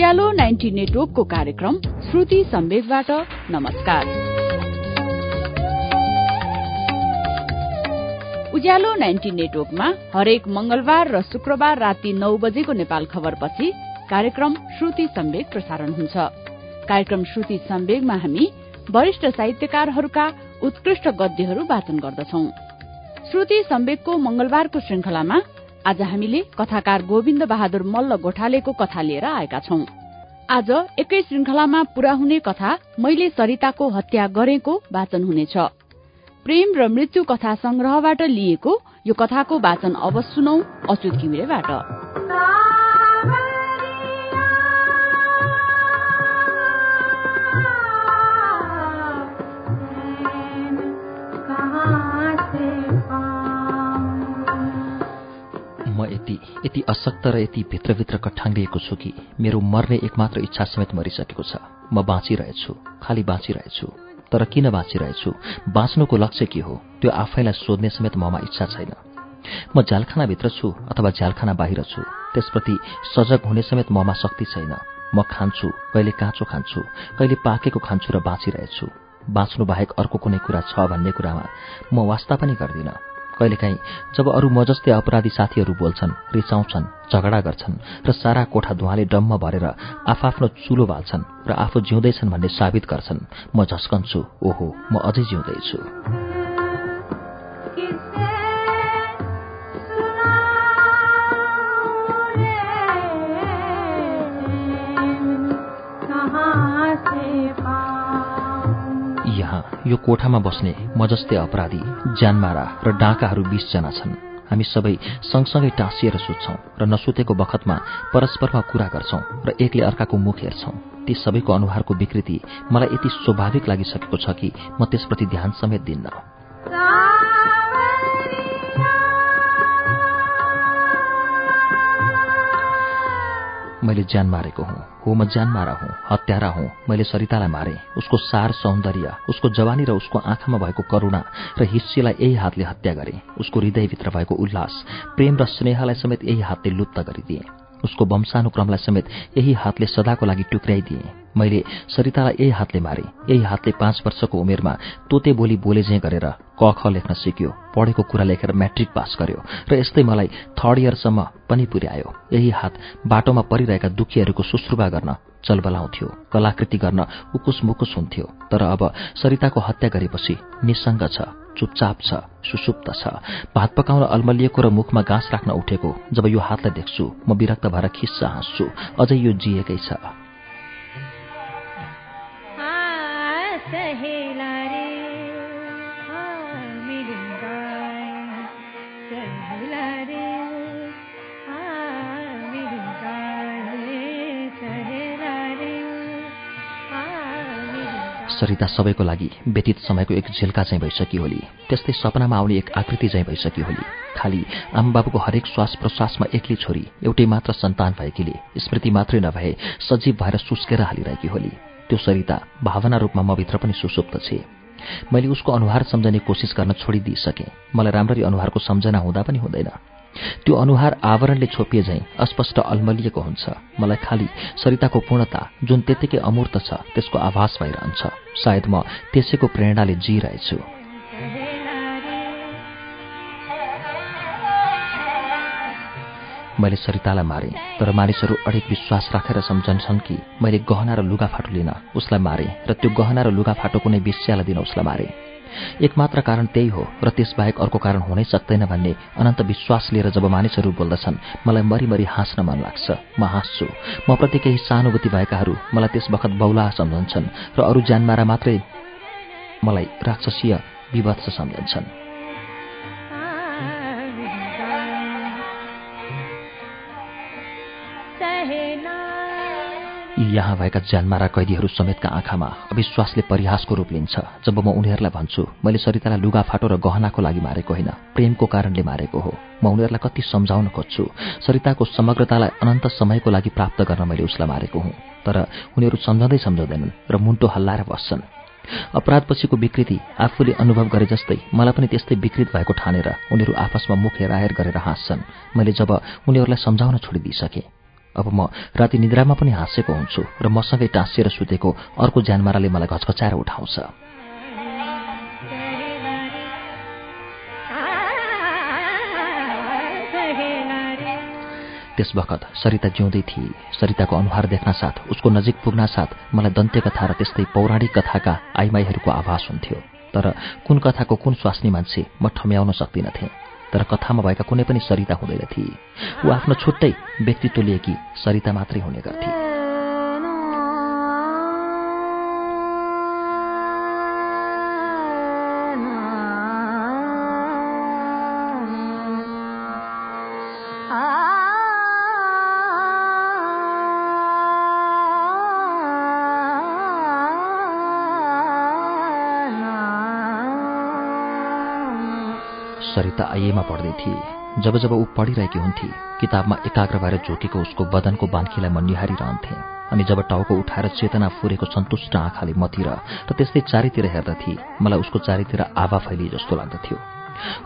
उज्यालो ninety नेटवर्कको कार्यक्रम श्रुति सम्वेकबाट नमस्कार। उज्यालो नाइन्टी नेटवर्कमा हरेक मंगलबार र शुक्रबार राति नौ बजेको नेपाल खबरपछि कार्यक्रम श्रुति सम्वेक प्रसारण हुन्छ। कार्यक्रम श्रुति सम्वेकमा हामी वरिष्ठ साहित्यकारहरूका उत्कृष्ट गद्यहरू वाचन गर्दछौ। श्रुति सम्वेकको मंगलबारको श्रृंखलामा आज हामीले कथाकार गोविन्द बहादुर मल्ल गोठालेको कथा लिएर आएका छौं। आज एकै श्रृंखलामा पूरा हुने कथा मैले सरिताको हत्या गरेको वाचन हुनेछ। प्रेम र मृत्यु कथा संग्रहबाट लिएको यो कथाको वाचन अब सुनौ अच्युत घिमिरेबाट। यति यति अशक्त र यति भित्रभित्र कठाङ्गिएको छु कि मेरो मर्ने एकमात्र इच्छा समेत मरिसकेको छ। म बाँचिरहेछु खालि बाँचिरहेछु। तर किन बाँचिरहेछु? बाँच्नुको लक्ष्य के हो? त्यो आफैलाई सोध्ने समेत ममा इच्छा छैन। म झ्यालखानाभित्र छु अथवा झ्यालखाना बाहिर छु त्यसप्रति सजग हुने समेत ममा शक्ति छैन। म खान्छु कहिले काँचो खान्छु कहिले पाकेको खान्छु र बाँचिरहेछु। बाँच्नु बाहेक अर्को कुनै कुरा छ भन्ने कुरामा म वास्ता पनि गर्दिनँ। कहिलेकाहीँ जब अरू म जस्तै अपराधी साथीहरू बोल्छन् रिसाउँछन् झगडा गर्छन् र सारा कोठा धुवाले डम्म भरेर आफआफ्नो चुलो बाल्छन् र आफू जिउँदैछन् भन्ने साबित गर्छन् म झस्कन्छु ओहो म अझै जिउँदैछु। यो कोठामा बस्ने म जस्तै अपराधी ज्यानमारा र डाँकाहरू बीसजना छन्। हामी सबै सँगसँगै टाँसिएर सुत्छौं र नसुतेको बखतमा परस्परमा कुरा गर्छौं र एकले अर्काको मुख हेर्छौं। ती सबैको अनुहारको विकृति मलाई यति स्वाभाविक लागिसकेको छ कि म त्यसप्रति ध्यान समेत दिन्न मैले ज्यान मारेको हुँ हो म ज्यान मारा हुँ हत्यारा हुँ मैले सरितालाई मारे। उसको सार सौन्दर्य उसको जवानी र उसको आँखामा भएको करुणा र हिस्सेलाई यही हातले हत्या गरे। उसको हृदयभित्र भएको उल्लास प्रेम र स्नेहलाई समेत यही हातले लुप्त गरिदिए। उसको वंशानुक्रमलाई समेत यही हातले सदाको लागि टुक्राइदिए मैले सरितालाई यही हातले मारे यही हातले पाँच वर्षको उमेरमा तोते बोली बोले झैँ गरेर क ख लेख्न सिक्यो पढेको कुरा लेखेर म्याट्रिक पास गर्यो र यस्तै मलाई थर्ड इयरसम्म पनि पुर्यायो। यही हात बाटोमा परिरहेका दुखीहरूको सुश्रुबा गर्न चलबलाउँथ्यो कलाकृति गर्न उकुस मुकुस हुन्थ्यो। तर अब सरिताको हत्या गरेपछि निसङ्ग छ चुपचाप छ सुसुप्त छ। भात पकाउन अल्मलिएको र मुखमा घाँस राख्न उठेको जब यो हातलाई देख्छु म विरक्त भएर खिस्सा हाँस्छु अझै यो जिएकै छ। सरिता सबैको लागि व्यतीत समयको एक झिल्का चाहिँ भइसकी होली। त्यस्तै सपनामा आउने एक आकृति चाहिँ भइसकी होली। खालि आमबाबुको हरेक श्वास प्रश्वासमा एक्लै छोरी एउटै मात्र सन्तान भएकीले स्मृति मात्रै नभए सजीव भएर सुस्केर हालिरहेकी होली। त्यो सरिता भावना रूपमा मभित्र पनि सुसुप्त छे। मैले उसको अनुहार सम्झने कोसिस गर्न छोडिदिइसकेँ। मलाई राम्ररी अनुहारको सम्झना हुँदा पनि हुँदैन। त्यो अनुहार आवरणले छोपिए झैँ अस्पष्ट अल्मलिएको हुन्छ। मलाई खालि सरिताको पूर्णता जुन त्यत्तिकै अमूर्त छ त्यसको आभास भइरहन्छ। सायद म त्यसैको प्रेरणाले जिइरहेछु। मैले सरितालाई मारे तर मानिसहरू अडिक विश्वास राखेर सम्झन्छन् कि मैले गहना र लुगाफाटो लिन उसलाई मारे र त्यो गहना र लुगाफाटो कुनै विषयलाई दिन उसलाई मारे। एकमात्र कारण त्यही हो र त्यसबाहेक अर्को कारण हुनै सक्दैन भन्ने अनन्त विश्वास लिएर जब मानिसहरू बोल्दछन् मलाई मरिमरि हाँस्न मन लाग्छ। म हाँस्छु। म प्रति केही सहानुभूति भएकाहरू मलाई त्यस बखत बौला सम्झन्छन् र अरू ज्यानमारा मात्रै मलाई राक्षसीय विवत्स सम्झन्छन्। यहाँ भएका ज्यानमारा कैदीहरू समेतका आँखामा अविश्वासले परिहासको रूप लिन्छ। जब म उनीहरूलाई भन्छु मैले सरितालाई लुगाफाटो र गहनाको लागि मारेको होइन प्रेमको कारणले मारेको हो। म उनीहरूलाई कति सम्झाउन खोज्छु। सरिताको समग्रतालाई अनन्त समयको लागि प्राप्त गर्न मैले उसलाई मारेको हुँ। तर उनीहरू सम्झँदै सम्झँदैनन् र मुन्टो हल्लाएर बस्छन्। अपराधपछिको विकृति आफूले अनुभव गरे जस्तै मलाई पनि त्यस्तै विकृत भएको ठानेर उनीहरू आपसमा मुख हेराहेर गरेर हाँस्छन्। मैले जब उनीहरूलाई सम्झाउन छोडिदिइसकेँ अब म राति निद्रामा पनि हाँसेको हुन्छु र मसँगै टाँसिएर सुतेको अर्को ज्यानमाराले मलाई घचघचाएर उठाउँछ। त्यस बखत सरिता जिउँदै थिए। सरिताको अनुहार देख्न साथ उसको नजिक पुग्न साथ मलाई दन्त्य कथा र त्यस्तै पौराणिक कथाका आइमाईहरूको आभास हुन्थ्यो। तर कुन कथाको कुन स्वास्नी मान्छे म ठम्याउन सक्दिनथे तर कथामा भएका कुनै पनि सरिता हुँदैन थिए ऊ आफ्नो छुट्टै व्यक्तित्व लिएकी सरिता मात्रै हुने गर्थे। सरिता आइएमा पढ्दै थिए। जब जब ऊ पढिरहेकी हुन्थे किताबमा एकाग्र भएर झोकेको उसको बदनको बान्खीलाई म निहारिरहन्थे अनि जब टाउको उठाएर चेतना फुरेको सन्तुष्ट आँखाले मतिर र त्यस्तै चारैतिर हेर्दथे मलाई उसको चारैतिर आभा फैलिए जस्तो लाग्दथ्यो।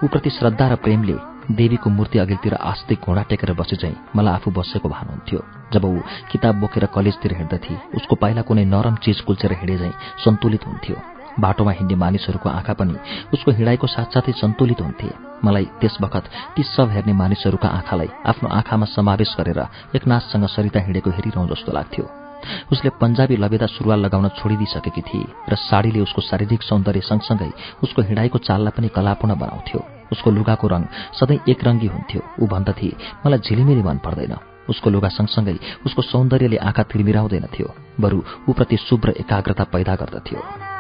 ऊप्रति श्रद्धा र प्रेमले देवीको मूर्ति अघिल्तिर आस्ते घोडा टेकेर बसे चाहिँ मलाई आफू बसेको भान हुन्थ्यो। जब ऊ किताब बोकेर कलेजतिर हिँड्दथे उसको पाइला कुनै नरम चिज कुल्चेर हिँडे चाहिँ सन्तुलित हुन्थ्यो। बाटोमा हिँड्ने मानिसहरूको आँखा पनि उसको हिँडाइको साथसाथै सन्तुलित हुन्थे। मलाई त्यस बखत ती सब हेर्ने मानिसहरूका आँखालाई आफ्नो आँखामा समावेश गरेर एकनाथसँग सरिता हिँडेको हेरिरहँ जस्तो लाग्थ्यो। उसले पन्जाबी लबेदा सुरुवाल लगाउन छोडिदिइसकेकी थिए र साडीले उसको शारीरिक सौन्दर्य सँगसँगै उसको हिँडाइको चाललाई पनि कलापूर्ण बनाउँथ्यो। उसको लुगाको रङ सधैँ एकरङ्गी हुन्थ्यो। ऊ भन्दथे मलाई झिलिमिली मन पर्दैन। उसको लुगा सँगसँगै उसको सौन्दर्यले आँखा तिरमिराउँदैनथ्यो बरु ऊप्रति शुभ्र एकाग्रता पैदा गर्दथ्यो।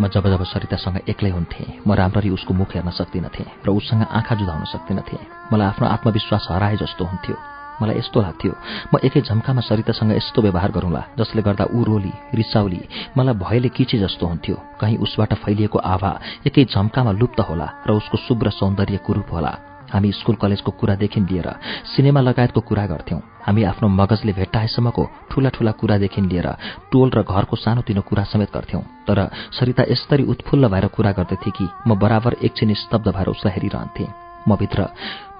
म जब जब सरितासँग एक्लै हुन्थेँ म राम्ररी उसको मुख हेर्न सक्दिनथेँ र उसँग आँखा जुधाउन सक्दिनथेँ। मलाई आफ्नो आत्मविश्वास हराए जस्तो हुन्थ्यो। मलाई यस्तो लाग्थ्यो म एकै झम्कामा सरितासँग यस्तो व्यवहार गरौँला जसले गर्दा ऊ रोली रिसाउली मलाई भयले किचे जस्तो हुन्थ्यो। कहीँ उसबाट फैलिएको आभा एकै झम्कामा लुप्त होला र उसको शुभ्र सौन्दर्य कुरूप होला। हामी स्कुल कलेजको कुरादेखि लिएर सिनेमा लगायतको कुरा गर्थ्यौं। हामी आफ्नो मगजले भेट्टाएसम्मको ठूला ठूला कुरादेखि लिएर टोल र घरको सानोतिनो कुरा समेत गर्थ्यौं। तर सरिता यस्तरी उत्फुल्ल भएर कुरा गर्दथे कि म बराबर एकछिन स्तब्ध भएर उसलाई हेरिरहन्थेँ। म भित्र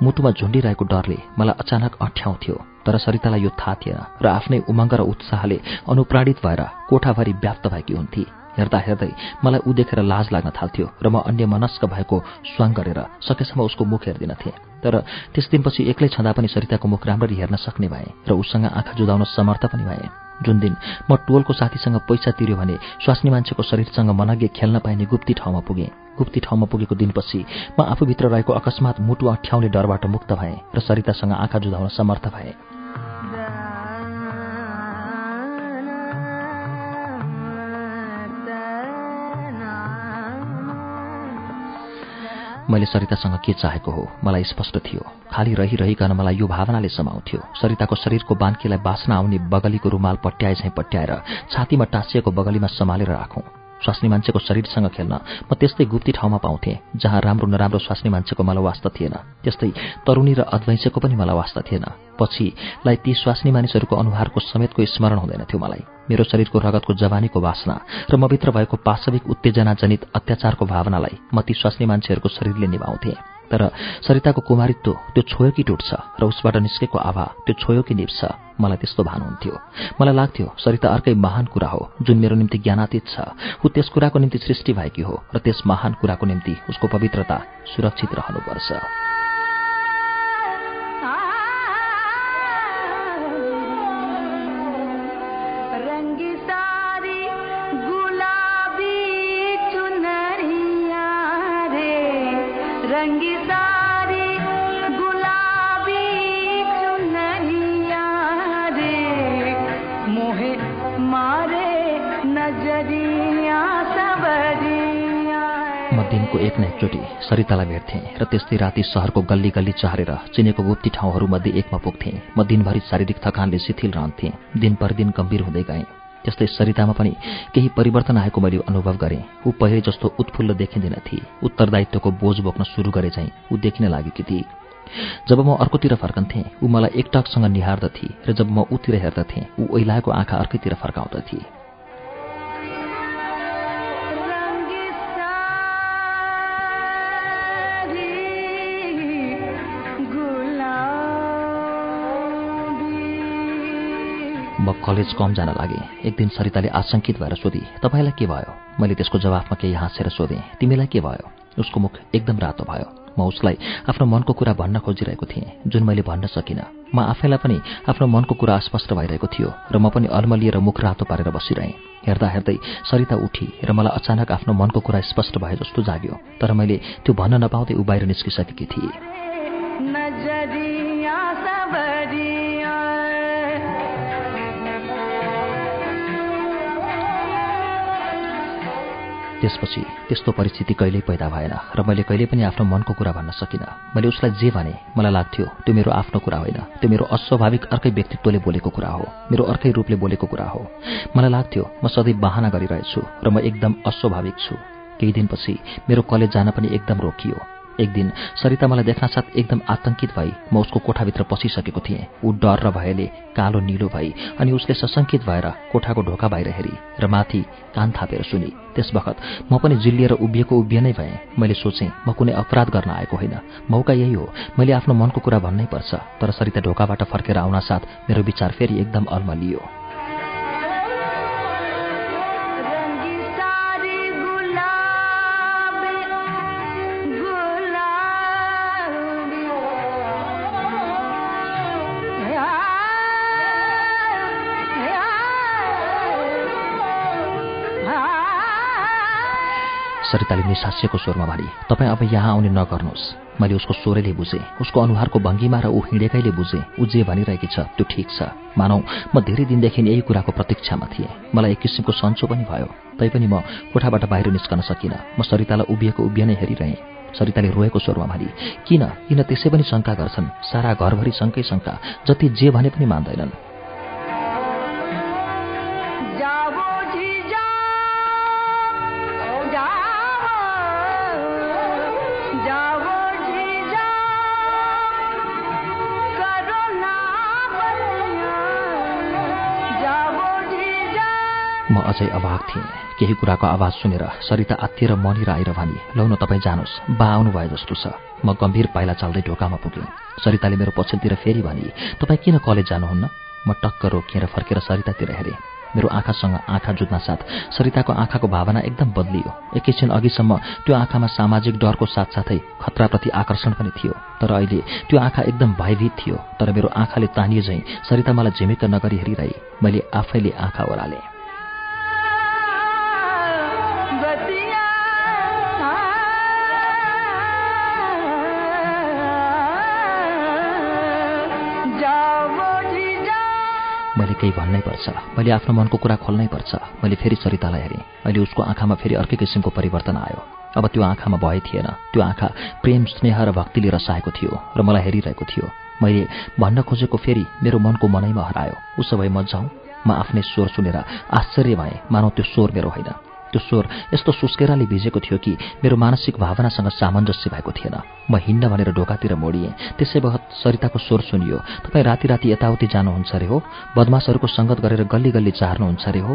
मुटुमा झुन्डिरहेको डरले मलाई अचानक अठ्याउँथ्यो तर सरितालाई यो थाहा थिएन र आफ्नै उमङ्ग र उत्साहले अनुप्राणित भएर कोठाभरि व्याप्त भएकी हुन्थे। हेर्दा हेर्दै मलाई ऊ देखेर लाज लाग्न थाल्थ्यो र म अन्य मनस्क भएको स्वाङ गरेर सकेसम्म उसको मुख हेर्दिनथेँ तर त्यस दिनपछि एक्लै छँदा पनि सरिताको मुख राम्ररी हेर्न सक्ने भए र उसँग आँखा जुदाउन समर्थ पनि भए। जुन दिन म टोलको साथीसँग पैसा तिर्यो भने स्वास्नी मान्छेको शरीरसँग मनग्य खेल्न पाइने गुप्ती ठाउँमा पुगेँ। गुप्ती ठाउँमा पुगेको दिनपछि म आफूभित्र रहेको अकस्मात मुटु अठ्याउने डरबाट मुक्त भएँ र सरितासँग आँखा जुदाउन समर्थ भएँ। मैले सरितासँग के चाहेको हो मलाई स्पष्ट थियो। खाली रहिरहिकन मलाई यो भावनाले समाउँथ्यो। सरिताको शरीरको बान्कीलाई बाँच्न आउने बगलीको रुमाल पट्याए झैँ पट्याएर छातीमा टाँसिएको बगलीमा सम्हालेर राखौँ। स्वास्नी मान्छेको शरीरसँग खेल्न म त्यस्तै गुप्ती ठाउँमा पाउँथेँ जहाँ राम्रो नराम्रो स्वास्नी मान्छेको मलाई वास्ता थिएन। त्यस्तै तरुणी र अद्वैंशको पनि मलाई वास्ता थिएन पछिलाई ती स्वास्नी मानिसहरूको अनुहारको समेतको स्मरण हुँदैनथ्यो मलाई। मेरो शरीरको रगतको जवानीको वासना र मभित्र भएको पाशविक उत्तेजनाजनित अत्याचारको भावनालाई म ती स्वास्नी मान्छेहरूको शरीरले निभाउँथेँ। तर सरिताको कुमारित्व त्यो छोयो कि टुट्छ र उसबाट निस्केको आभा त्यो छोयो कि निप्छ मलाई त्यस्तो भानुहुन्थ्यो। मलाई लाग्थ्यो सरिता अर्कै महान कुरा हो जुन मेरो निम्ति ज्ञानातीत छ। ऊ त्यस कुराको निम्ति सृष्टि भएकी हो र त्यस महान कुराको निम्ति उसको पवित्रता सुरक्षित रहनुपर्छ। एकचोटि सरितालाई भेट्थेँ र त्यस्तै राति सहरको गल्ली गल्ली चहारेर चिनेको गुप्ती ठाउँहरूमध्ये एकमा पुग्थेँ। म दिनभरि शारीरिक थकानले शिथिल रहन्थेँ। दिन पर दिन गम्भीर हुँदै गएँ। त्यस्तै सरितामा पनि केही परिवर्तन आएको मैले अनुभव गरेँ। ऊ पहिले जस्तो उत्फुल्ल देखिँदैन थिए। उत्तरदायित्वको बोझ बोक्न सुरु गरे चाहिँ ऊ देखिन लागेकी थिए। जब म अर्कोतिर फर्कन्थेँ ऊ मलाई एकटकसँग निहार्दथे र जब म ऊतिर हेर्दथेँ ऊ ओइलाको आँखा अर्कैतिर फर्काउँदथे। कलेज कम जान लागेँ। एक दिन सरिताले आशंकित भएर सोधी तपाईँलाई के भयो? मैले त्यसको जवाफमा केही हाँसेर सोधेँ। तिमीलाई के भयो? उसको मुख एकदम रातो भयो। म उसलाई आफ्नो मनको कुरा भन्न खोजिरहेको थिएँ जुन मैले भन्न सकिनँ। म आफैलाई पनि आफ्नो मनको कुरा अस्पष्ट भइरहेको थियो र म पनि अल्मलिएर मुख रातो पारेर बसिरहेँ। हेर्दा हेर्दै सरिता उठी र मलाई अचानक आफ्नो मनको कुरा स्पष्ट भए जस्तो जाग्यो तर मैले त्यो भन्न नपाउँदै ऊ बाहिर निस्किसकेकी थिएँ। त्यसपछि त्यस्तो परिस्थिति कहिल्यै पैदा भएन र मैले कहिल्यै पनि आफ्नो मनको कुरा भन्न सकिनँ। मैले उसलाई जे भने मलाई लाग्थ्यो त्यो मेरो आफ्नो कुरा होइन। त्यो मेरो अस्वाभाविक अर्कै व्यक्तित्वले बोलेको कुरा हो। मेरो अर्कै रूपले बोलेको कुरा हो। मलाई लाग्थ्यो म सधैँ बाहना गरिरहेछु र म एकदम अस्वाभाविक छु। केही दिनपछि मेरो कलेज जान पनि एकदम रोकियो। एक दिन सरिता मलाई देख्नासाथ एकदम आतंकित भई म उसको कोठाभित्र पसिसकेको थिएँ। ऊ डर र भयले कालो निलो भई अनि उसले सशङ्कित भएर कोठाको ढोका बाहिर हेरी र माथि कान थापेर सुनि त्यस बखत म पनि जिल्लिएर उभिएको उभिए भएँ। मैले सोचेँ म कुनै अपराध गर्न आएको होइन। मौका यही हो। मैले आफ्नो मनको कुरा भन्नै पर्छ तर सरिता ढोकाबाट फर्केर आउनासाथ मेरो विचार फेरि एकदम अल्मलियो। सरिताले निसास्यको स्वरमा भनी तपाईँ अब यहाँ आउने नगर्नुहोस्। मैले उसको स्वरले बुझेँ। उसको अनुहारको भङ्गीमा र ऊ हिँडेकैले बुझेँ। ऊ जे भनिरहेकी छ त्यो ठिक छ। मानौ म धेरै दिनदेखि यही कुराको प्रतीक्षामा थिएँ। मलाई एक किसिमको सन्चो पनि भयो। तैपनि म कोठाबाट बाहिर निस्कन सकिनँ। म सरितालाई उभिएको उभिए नै हेरिरहेँ। सरिताले रोएको स्वरमा भनी किन? किन त्यसै पनि शङ्का गर्छन्? सारा घरभरि शङ्कै शङ्का। जति जे भने पनि मान्दैनन्। अझै अभाग थिएँ। केही कुराको आवाज सुनेर सरिता आत्तिएर मनिर आएर भनी लौ न तपाईँ जानुहोस् बा आउनु भए जस्तो छ। म गम्भीर पाइला चाल्दै ढोकामा पुगेँ सरिताले मेरो पछिल्तिर फेरि भनी तपाईँ किन कलेज जानुहुन्न? म टक्क रोकिएर फर्केर सरितातिर हेरेँ। मेरो आँखासँग आँखा जुत्न साथ सरिताको आँखाको भावना एकदम बदलियो। एकैछिन अघिसम्म त्यो आँखामा सामाजिक डरको साथसाथै खतराप्रति आकर्षण पनि थियो। तर अहिले त्यो आँखा एकदम भयभीत थियो। तर मेरो आँखाले तानिए झैँ सरिता मलाई झिमिक्क नगरी हेरिरहे। मैले आफैले आँखा ओह्रालेँ। केही भन्नै पर्छ। मैले आफ्नो मनको कुरा खोल्नै पर्छ। मैले फेरि सरितालाई हेरेँ। अहिले उसको आँखामा फेरि अर्कै किसिमको परिवर्तन आयो। अब त्यो आँखामा भए थिएन। त्यो आँखा प्रेम स्नेह र भक्तिले रसाएको थियो र मलाई हेरिरहेको थियो। मैले भन्न खोजेको फेरि मेरो मनको मनैमा हरायो उसो भए म जाउँ म आफ्नै स्वर सुनेर आश्चर्य भएँ। मानौ त्यो स्वर मेरो होइन। त्यो स्वर यस्तो सुस्केराले भिजेको थियो कि मेरो मानसिक भावनासँग सामञ्जस्य भएको थिएन। म हिँड्न भनेर ढोकातिर मोडिएँ। त्यसै बखत सरिताको स्वर सुनियो तपाईँ राति राति यताउति जानुहुन्छ अरे हो? बदमासहरूको सङ्गत गरेर गल्ली गल्ली चार्नुहुन्छ अरे हो?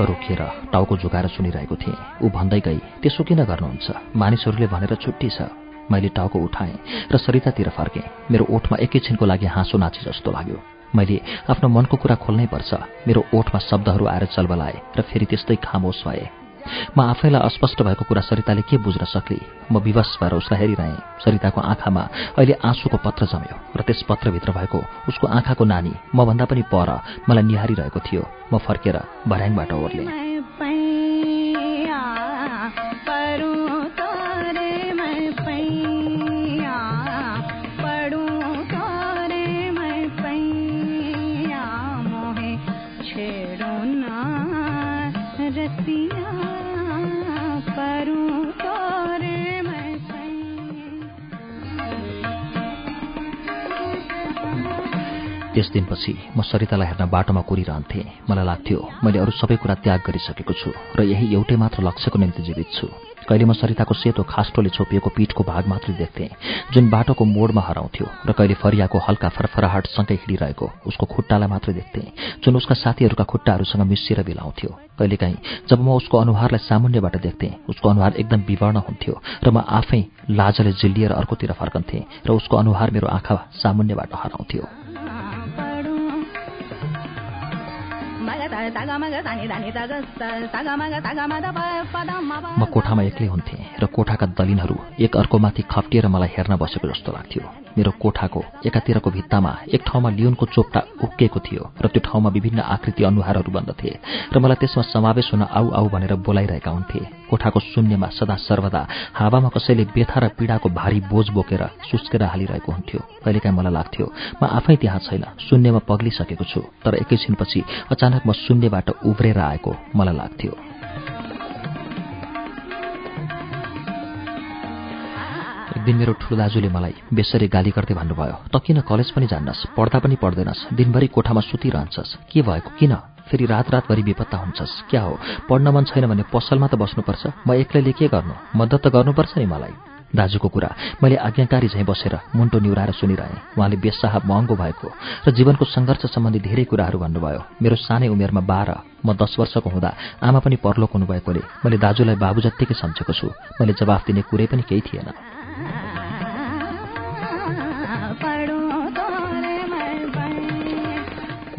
टक्क रोकिएर टाउको झुकाएर सुनिरहेको थिएँ। ऊ भन्दै गई त्यसो किन गर्नुहुन्छ? मानिसहरूले भनेर छुट्टी छ। मैले टाउको उठाएँ र सरितातिर फर्केँ। मेरो ओठमा एकैछिनको लागि हाँसो नाचे जस्तो लाग्यो। मैले आफ्नो मनको कुरा खोल्नै पर्छ। मेरो ओठमा शब्दहरू आएर चलबलाए र फेरि त्यस्तै खामोस भए। म आफैलाई अस्पष्ट भएको कुरा सरिताले के बुझ्न सक्ली? म विवश भएर उसलाई हेरिरहेँ। सरिताको आँखामा अहिले आँसुको पत्र जम्यो र त्यस पत्रभित्र भएको उसको आँखाको नानी मभन्दा पनि पर मलाई निहारिरहेको थियो। म फर्केर भर्याङबाट ओर्लेँ। त्यस दिनपछि म सरितालाई हेर्न बाटोमा कुरिरहन्थेँ। मलाई लाग्थ्यो मैले अरू सबै कुरा त्याग गरिसकेको छु र यही एउटै मात्र लक्ष्यको निम्ति जीवित छु। कहिले म सरिताको सेतो खास्टोले छोपिएको पिठको भाग मात्रै देख्थेँ जुन बाटोको मोडमा हराउँथ्यो र कहिले फरियाको हल्का फरफराहाटसँगै हिँडिरहेको उसको खुट्टालाई मात्रै देख्थेँ जुन उसका साथीहरूका खुट्टाहरूसँग मिसिएर बिलाउँथ्यो। कहिलेकाहीँ जब म उसको अनुहारलाई सामुन्यबाट देख्थेँ उसको अनुहार एकदम विवर्ण हुन्थ्यो र म आफै लाजले जिल्लिएर अर्कोतिर फर्कन्थेँ र उसको अनुहार मेरो आँखा सामुन्यबाट हराउँथ्यो। म कोठामा एक्लै हुन्थेँ र कोठाका दलिनहरू एक अर्कोमाथि खप्टिएर मलाई हेर्न बसेको जस्तो लाग्थ्यो। मेरो कोठाको एकातिरको भित्तामा एक ठाउँमा लियोनको चोप्टा उक्किएको थियो र त्यो ठाउँमा विभिन्न आकृति अनुहारहरू बन्दथे र मलाई त्यसमा समावेश हुन आउ आउ भनेर बोलाइरहेका हुन्थे। कोठाको शून्यमा सदा सर्वदा हावामा कसैले बेथा र पीडाको भारी बोझ बोकेर सुस्केर हालिरहेको हुन्थ्यो। कहिलेकाहीँ मलाई लाग्थ्यो म आफै त्यहाँ छैन शून्यमा पग्लिसकेको छु। तर एकैछिनपछि अचानक म शून्यबाट उब्रेर आएको मलाई लाग्थ्यो। दिन मेरो ठुलो दाजुले मलाई बेसरी गाली गर्दै भन्नुभयो त किन कलेज पनि जान्नस् पढ्दा पनि पढ्दैनस् दिनभरि कोठामा सुतिरहन्छस् के भएको किन? फेरि रात रातभरि बेपत्ता हुन्छस् क्या हो? पढ्न मन छैन भने पसलमा त बस्नुपर्छ। म एक्लैले के गर्नु? मद्दत त गर्नुपर्छ नि मलाई। दाजुको कुरा मैले आज्ञाकारी झैँ बसेर मुन्टो निहुराएर सुनिरहेँ। उहाँले बेसाह महँगो भएको र जीवनको सङ्घर्ष सम्बन्धी धेरै कुराहरू भन्नुभयो। मेरो सानै उमेरमा बाह्र म दस वर्षको हुँदा आमा पनि परलोक हुनुभएकोले मैले दाजुलाई बाबु जत्तिकै सम्झेको छु। मैले जवाफ दिने कुरै पनि केही थिएन।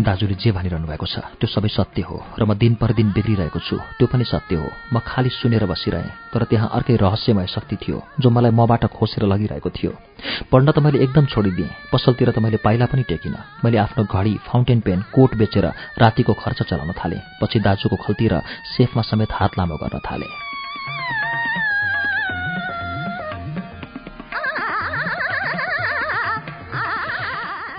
दाजुले जे भनिरहनु भएको छ त्यो सबै सत्य हो र म दिन पर दिन बिग्रिरहेको छु त्यो पनि सत्य हो। म खालि सुनेर बसिरहेँ तर त्यहाँ अर्कै रहस्यमय शक्ति थियो जो मलाई मबाट खोसेर लगिरहेको थियो। पढ्न त मैले एकदम छोडिदिएँ पसलतिर त मैले पाइला पनि टेकिनँ। मैले आफ्नो घडी फाउन्टेन पेन कोट बेचेर रातिको खर्च चलाउन थालेँ पछि दाजुको खल्ती र सेफमा समेत हात लामो गर्न थालेँ।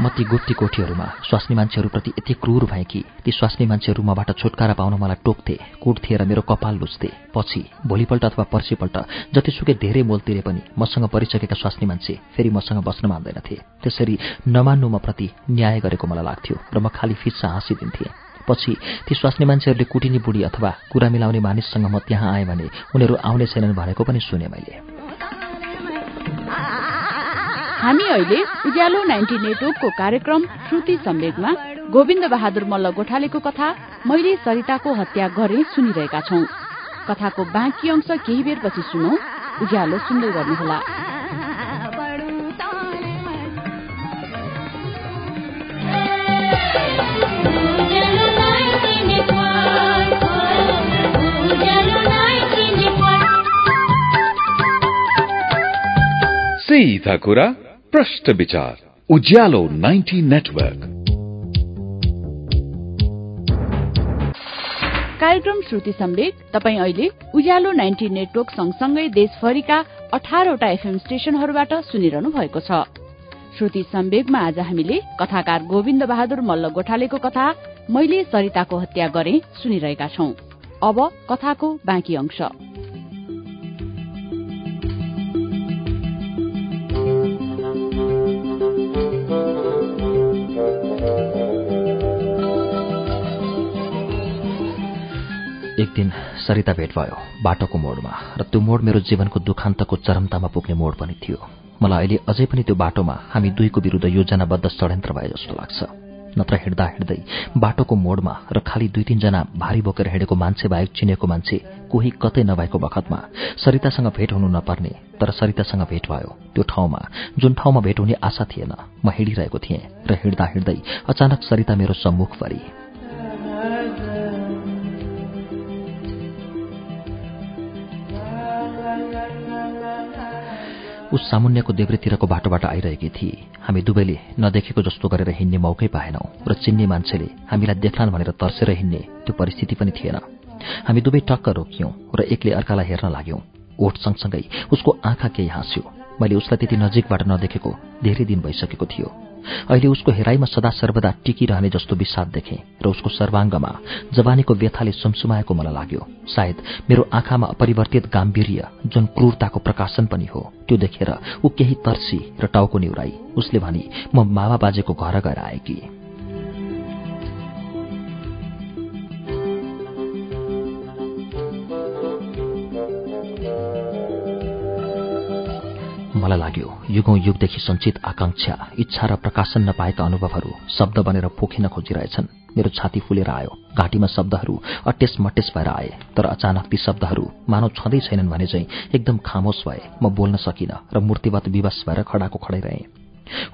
म ती गुट्टी कोठीहरूमा। स्वास्नी मान्छेहरूप्रति यति क्रूर भएँ कि ती स्वास्नी मान्छेहरू मबाट छुटकारा पाउन मलाई टोक्थे कुट्थे र मेरो कपाल लुच्थे। पछि भोलिपल्ट अथवा पर्सिपल्ट जतिसुकै धेरै मोल तिरे पनि मसँग परिसकेका स्वास्नी मान्छे फेरि मसँग बस्न मान्दैनथे। त्यसरी नमान्नु म प्रति न्याय गरेको मलाई लाग्थ्यो र म खालि फिस्सा हाँसिदिन्थेँ। पछि ती स्वास्नी मान्छेहरूले कुटिनी बुढी अथवा कुरा मिलाउने मानिससँग म त्यहाँ आएँ भने उनीहरू आउने छैनन् भनेको पनि सुने मैले। हामी अहिले उज्यालो नाइन्टी नेटवर्कको कार्यक्रम श्रुति सम्वेकमा गोविन्द बहादुर मल्ल गोठालेको कथा मैले सरिताको हत्या गरे सुनिरहेका छौं। कथाको बाँकी अंश केही बेरपछि सुनौ। उज्यालो सुन्दै गर्नुहोला। सीधा कुरा। प्रश्न विचार उज्यालो नाइन्टी नेटवर्क। कार्यक्रम श्रुति सम्वेक तपाई अहिले उज्यालो नाइन्टी नेटवर्क सँगसँगै देशभरिका अठारवटा एफएम स्टेशनहरूबाट सुनिरहनु भएको छ। श्रुति सम्वेकमा आज हामीले कथाकार गोविन्द बहादुर मल्ल गोठालेको कथा मैले सरिताको हत्या गरे सुनिरहेका छौं। अब कथाको बाँकी अंश। एक दिन सरिता भेट भयो बाटोको मोडमा र त्यो मोड मेरो जीवनको दुखान्तको चरमतामा पुग्ने मोड पनि थियो। मलाई अहिले अझै पनि त्यो बाटोमा हामी दुईको विरुद्ध योजनाबद्ध षड्यन्त्र भए जस्तो लाग्छ। नत्र हिँड्दा हिँड्दै बाटोको मोडमा र खालि दुई तीनजना भारी बोकेर हिँडेको मान्छे बाहेक चिनेको मान्छे कोही कतै नभएको बखतमा सरितासँग भेट हुनु नपर्ने तर सरितासँग भेट भयो। त्यो ठाउँमा जुन ठाउँमा भेट हुने आशा थिएन म हिँडिरहेको थिएँ र हिँड्दा हिँड्दै अचानक सरिता मेरो सम्मुख परी उस सामुन्यको देब्रेतिरको बाटोबाट आइरहेकी थिए हामी दुवैले नदेखेको जस्तो गरेर हिँड्ने मौकै पाएनौं र चिन्ने मान्छेले हामीलाई देख्लान् भनेर तर्सेर हिँड्ने त्यो परिस्थिति पनि थिएन। हामी दुवै टक्क रोकियौं र एकले अर्कालाई हेर्न लाग्यौं। ओठ सँगसँगै उसको आँखा केही हाँस्यो। मैले उसलाई त्यति नजिकबाट नदेखेको धेरै दिन भइसकेको थियो। अहिले उसको हेराइमा सदा सर्वदा टिकिरहने जस्तो विषाद देखेँ र उसको सर्वाङ्गमा जवानीको व्यथाले सुमसुमाएको मलाई लाग्यो। सायद मेरो आँखामा अपरिवर्तित गाम्भीर्य जुन क्रूरताको प्रकाशन पनि हो त्यो देखेर ऊ केही तर्सी र टाउको निउराई उसले भनी म मामा बाजेको घर गएर आएकी। मलाई लाग्यो युगौं युगदेखि सञ्चित आकांक्षा इच्छा र प्रकाशन नपाएका अनुभवहरू शब्द बनेर पोखिन खोजिरहेछन्। मेरो छाती फुलेर आयो घाँटीमा शब्दहरू अटेस मटेस भएर आए तर अचानक ती शब्दहरू मानव छँदै छैनन् भने चाहिँ एकदम खामोश भए म बोल्न सकिनँ र मूर्तिवत विवश भएर खडाको खडै रहेँ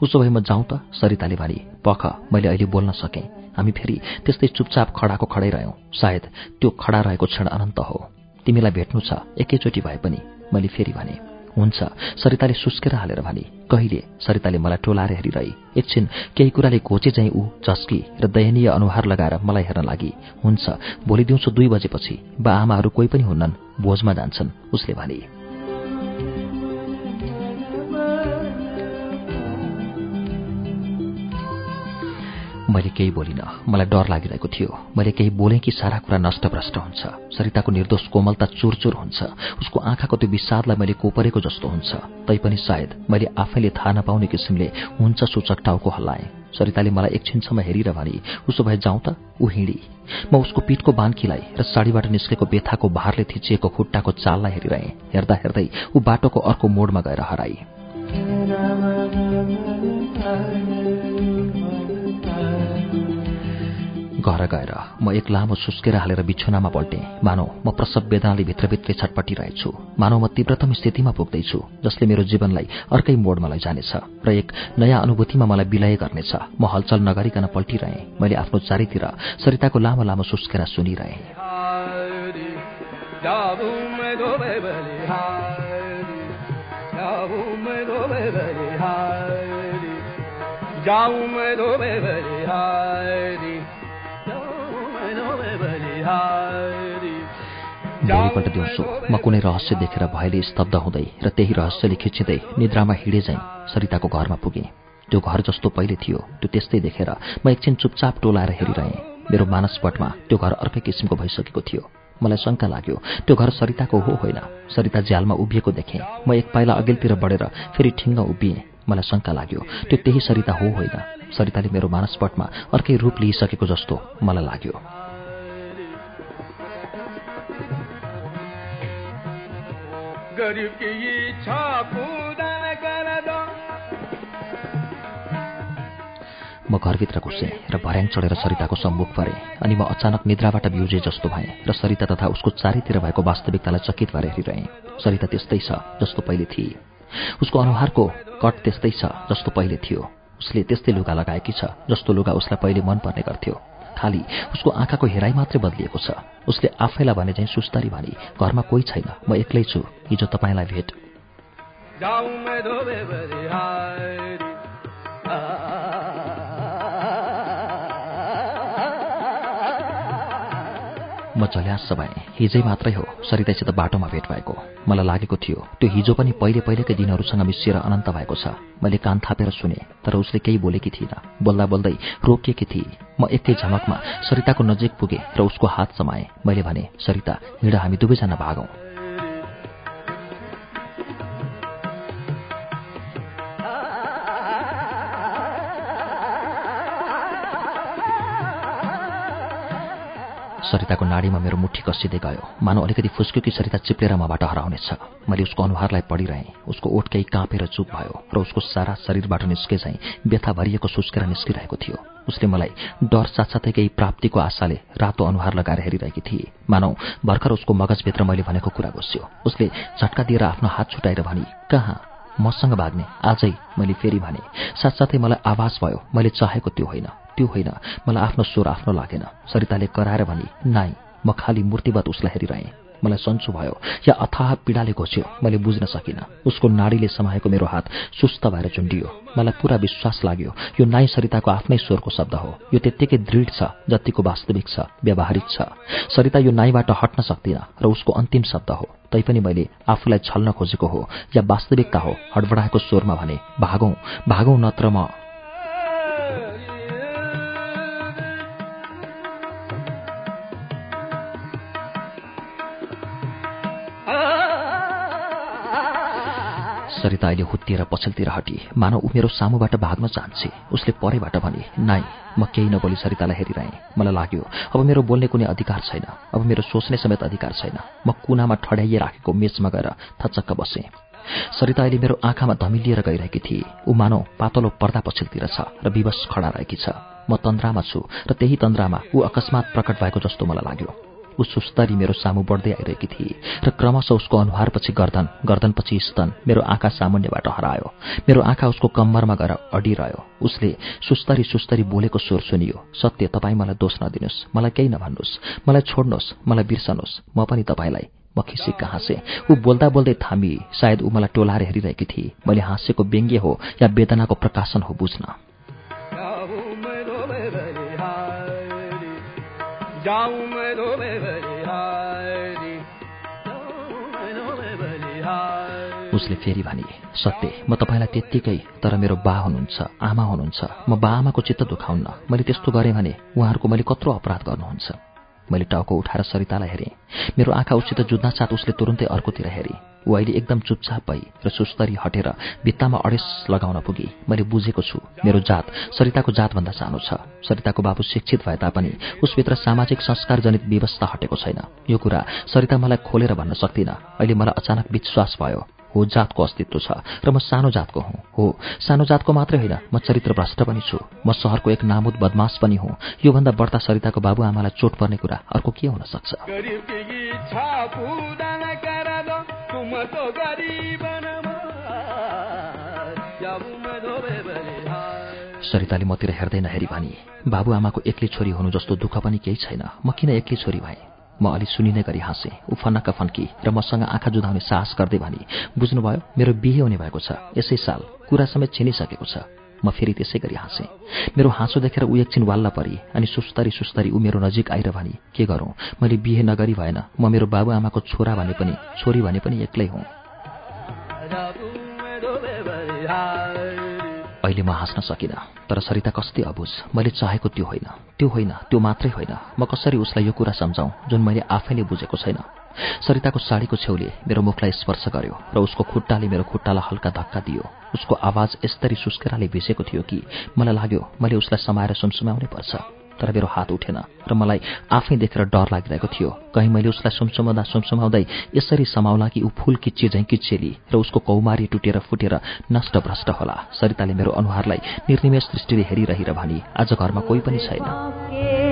उसो भए म जाउँ त सरिताले भनी पख मैले अहिले बोल्न सकेँ। हामी फेरि त्यस्तै चुपचाप खडाको खडै रह्यौं सायद त्यो खडा रहेको क्षण अनन्त हो। तिमीलाई भेट्नु छ एकैचोटि भए पनि मैले फेरि भने। हुन्छ। सरिताले सुस्केर हालेर भने कहिले? सरिताले मलाई टोलाएर हेरिरही। एकछिन केही कुराले घोचे चाहिँ ऊ झस्की र दयनीय अनुहार लगाएर मलाई हेर्न लागि। हुन्छ भोलि दिउँसो दुई बजेपछि बा आमाहरू कोही पनि हुन्नन् भोजमा जान्छन् उसले भने। मैले केही बोलिनँ मलाई डर लागिरहेको थियो मैले केही बोलेँ कि सारा कुरा नष्टभ्रष्ट हुन्छ सरिताको निर्दोष कोमलता चुरचुर हुन्छ उसको आँखाको त्यो विषादलाई मैले कोपरेको जस्तो हुन्छ तैपनि सायद मैले आफैले थाहा नपाउने किसिमले हुन्छ सूचक टाउको हल्लाएँ सरिताले मलाई एकछिनसम्म हेरेर भने उसो भए जाउँ त ऊ हिँडी म उसको पिठको बान्कीलाई र साडीबाट निस्केको बेथाको भारले थिचिएको खुट्टाको चाललाई हेरिरहेँ हेर्दा हेर्दै ऊ बाटोको अर्को मोडमा गएर हराई घर गएर म एक लामो सुस्केर हालेर बिछुनामा पल्टेँ। मानौ म प्रसव वेदनाले भित्रभित्रै छटपटिरहेछु। मानौ म तीव्रतम स्थितिमा पुग्दैछु जसले मेरो जीवनलाई अर्कै मोडमा लैजानेछ र एक नयाँ अनुभूतिमा मलाई विलय गर्नेछ। म हलचल नगरिकन पल्टिरहेँ। मैले आफ्नो चारैतिर सरिताको लामो लामो सुस्केरा सुनिरहेँ। भोलिपल्ट दिउँसो म कुनै रहस्य देखेर भयले स्तब्ध हुँदै र त्यही रहस्यले खिचिँदै निद्रामा हिँडे चाहिँ सरिताको घरमा पुगेँ त्यो घर जस्तो पहिले थियो त्यो त्यस्तै देखेर म एकछिन चुपचाप टोलाएर हेरिरहेँ। मेरो मानसपटमा त्यो घर अर्कै किसिमको भइसकेको थियो। मलाई शङ्का लाग्यो त्यो घर सरिताको हो होइन? सरिता ज्यालमा उभिएको देखेँ। म एक पाइला अघिल्तिर बढेर फेरि ठिङ्ग उभिएँ। मलाई शङ्का लाग्यो त्यो त्यही सरिता हो होइन? सरिताले मेरो मानसपटमा अर्कै रूप लिइसकेको जस्तो मलाई लाग्यो। म घरभित्र घुसेँ र भर्याङ चढेर सरिताको सम्मुख परेँ अनि म अचानक निद्राबाट बिउजे जस्तो भएँ र सरिता तथा उसको चारैतिर भएको वास्तविकतालाई चकित भएर हेरिरहेँ। सरिता त्यस्तै छ जस्तो पहिले थिए। उसको अनुहारको कट त्यस्तै छ जस्तो पहिले थियो। उसले त्यस्तै लुगा लगाएकी छ जस्तो लुगा उसलाई पहिले मनपर्ने गर्थ्यो। खालि उसको आँखाको हेराइ मात्रै बदलिएको छ। उसले आफैलाई भने चाहिँ सुस्तरी भनी घरमा कोही छैन म एक्लै छु हिजो तपाईँलाई भेट। झल्यास भएँ हिजै मात्रै हो सरितासित बाटोमा भेट भएको। मलाई लागेको थियो त्यो हिजो पनि पहिले पहिलेकै दिनहरूसँग मिसिएर अनन्त भएको छ। मैले कान थापेर सुने तर उसले केही बोलेकी थिइनँ। बोल्दा बोल्दै रोकिएकी थिए। म एकै झमकमा सरिताको नजिक पुगेँ र उसको हात समाएँ। मैले भने सरिता हिँड हामी दुवैजना भागौँ। सरिताको नाडीमा मेरो मुठी कसिँदै गयो। मानव अलिकति फुस्क्यो कि सरिता चिप्लेर मबाट हराउनेछ। मैले उसको अनुहारलाई पढिरहेँ। उसको ओठ केही काँपेर चुप भयो र उसको सारा शरीरबाट निस्के चाहिँ व्यथा भरिएको सुस्केर निस्किरहेको थियो। उसले मलाई डर साथसाथै केही प्राप्तिको आशाले रातो अनुहार लगाएर हेरिरहेकी थिए। मानौ भर्खर उसको मगजभित्र मैले भनेको कुरा घुस्यो। उसले झट्का दिएर आफ्नो हात छुटाएर भनी कहाँ? मसँग भाग्ने? आजै मैले फेरि भने। साथसाथै मलाई आवाज भयो। मैले चाहेको त्यो होइन। त्यो होइन। मलाई आफ्नो स्वर आफ्नो लागेन। सरिताले कराएर भने नाइ म खालि मूर्तिवत उसलाई हेरिरहेँ। मलाई सन्चो भयो। या अथाह पीडाले घोच्यो। मैले बुझ्न सकिनँ। उसको नाडीले समाएको मेरो हात सुस्त भएर चुन्डियो मलाई पुरा विश्वास लाग्यो। यो नाइ सरिताको आफ्नै स्वरको शब्द हो। यो त्यत्तिकै दृढ छ जतिको वास्तविक छ व्यावहारिक छ। सरिता यो नाइबाट हट्न सक्दिनँ र उसको अन्तिम शब्द हो। तैपनि मैले आफूलाई छल्न खोजेको हो। या वास्तविकता हो। हडबडाएको स्वरमा भने भागौँ भागौँ नत्र म। सरिता अहिले हुत्तिएर पछिल्तिर हटी। मानव ऊ मेरो सामुबाट भाग्न चाहन्छे। उसले परेबाट भने नाइ म केही नबोली सरितालाई हेरिरहेँ। मलाई लाग्यो अब मेरो बोल्ने कुनै अधिकार छैन। अब मेरो सोच्ने समेत अधिकार छैन। म कुनामा ठड्याइए राखेको मेचमा गएर थचक्क बसेँ। सरिता अहिले मेरो आँखामा धमिलिएर गइरहेकी थिए। ऊ मानव पातलो पर्दा पछिल्तिर छ र विवश खडा रहेकी छ। म तन्द्रामा छु र त्यही तन्द्रामा ऊ अकस्मात प्रकट भएको जस्तो मलाई लाग्यो। ऊ सुस्तरी मेरो सामु बढ्दै आइरहेकी थिए र क्रमशः उसको अनुहारपछि गर्दन गर्दनपछि स्तन मेरो आँखा सामुन्यबाट हरायो। मेरो आँखा उसको कम्मरमा गएर अडिरह्यो। उसले सुस्तरी सुस्तरी बोलेको स्वर सुनियो। सत्य तपाईँ मलाई दोष नदिनुहोस्। मलाई केही नभन्नुहोस्। मलाई छोड्नुहोस्। मलाई बिर्सनुहोस्। म पनि तपाईँलाई म खिसिक्क हाँसे ऊ बोल्दा बोल्दै थामी। सायद ऊ मलाई टोलाएर हेरिरहेकी थिए। मैले हाँसेको व्यङ्ग्य हो या वेदनाको प्रकाशन हो बुझ्न। उसले फेरि भने सत्य म तपाईँलाई त्यत्तिकै तर मेरो बा हुनुहुन्छ आमा हुनुहुन्छ म बा आमाको चित्त दुखाउन्न। मैले त्यस्तो गरेँ भने उहाँहरूको मैले कत्रो अपराध गर्नुहुन्छ। मैले टाउको उठाएर सरितालाई हेरेँ। मेरो आँखा उसित जुझ्न साथ उसले तुरुन्तै अर्कोतिर हेरेँ। ऊ अहिले एकदम चुपचाप भई र सुस्तरी हटेर भित्तामा अडेस लगाउन पुगे। मैले बुझेको छु मेरो जात सरिताको जातभन्दा सानो छ। सरिताको बाबु शिक्षित भए तापनि उसभित्र सामाजिक संस्कारजनित व्यवस्था हटेको छैन। यो कुरा सरिता मलाई खोलेर भन्न सक्दिनँ। अहिले मलाई अचानक विश्वास भयो। हो जातको अस्तित्व छ र म सानो जातको हुँ। हो सानो जातको मात्रै होइन म चरित्र भ्रष्ट पनि छु। म सहरको एक नामुद बदमास पनि हुँ। योभन्दा बढ्ता सरिताको बाबुआमालाई चोट पर्ने कुरा अर्को के हुन सक्छ? सरिताले मतिर हेर्दै नहेरी भनी। बाबुआमाको एक्लै छोरी हुनु जस्तो दुःख पनि केही छैन। म किन एक्लै छोरी भएँ? म अलि सुनिने गरी हाँसेँ ऊ फनक्क फन्की र मसँग आँखा जुधाउने साहस गर्दै भनी बुझ्नुभयो मेरो बिहे हुने भएको छ यसै साल कुरा समेत छिनिसकेको छ। म फेरि त्यसै गरी हाँसेँ मेरो हाँसो देखेर ऊ एकछिन वाल्ला परी अनि सुस्तरी सुस्तरी ऊ मेरो नजिक आएर भनी के गरौँ? मैले बिहे नगरी भएन म मेरो बाबुआमाको छोरा भने पनि छोरी भने पनि एक्लै हुँ। अहिले म हाँस्न सकिनँ तर सरिता कस्तै अबुझ मैले चाहेको त्यो होइन। त्यो होइन त्यो मात्रै होइन। म कसरी उसलाई यो कुरा सम्झाउँ जुन मैले आफैले बुझेको छैन? सरिताको साडीको छेउले मेरो मुखलाई स्पर्श गर्यो र उसको खुट्टाले मेरो खुट्टालाई हल्का धक्का दियो। उसको आवाज यस्तरी सुस्केराले भिसेको थियो कि मलाई लाग्यो मैले उसलाई समाएर सुमसुमाउनै पर्छ। तर मेरो हात उठेन र मलाई आफै देखेर डर लागिरहेको थियो। कहीँ मैले उसलाई सुमसुमाउँदा सुमसुमाउँदै यसरी समाउला कि ऊ फूल किच्चे झैँ किच्चेली र उसको कौमारी टुटेर फुटेर नष्ट भ्रष्ट होला। सरिताले मेरो अनुहारलाई निर्निमेष दृष्टिले हेरिरहेर भनी आज घरमा कोही पनि छैन।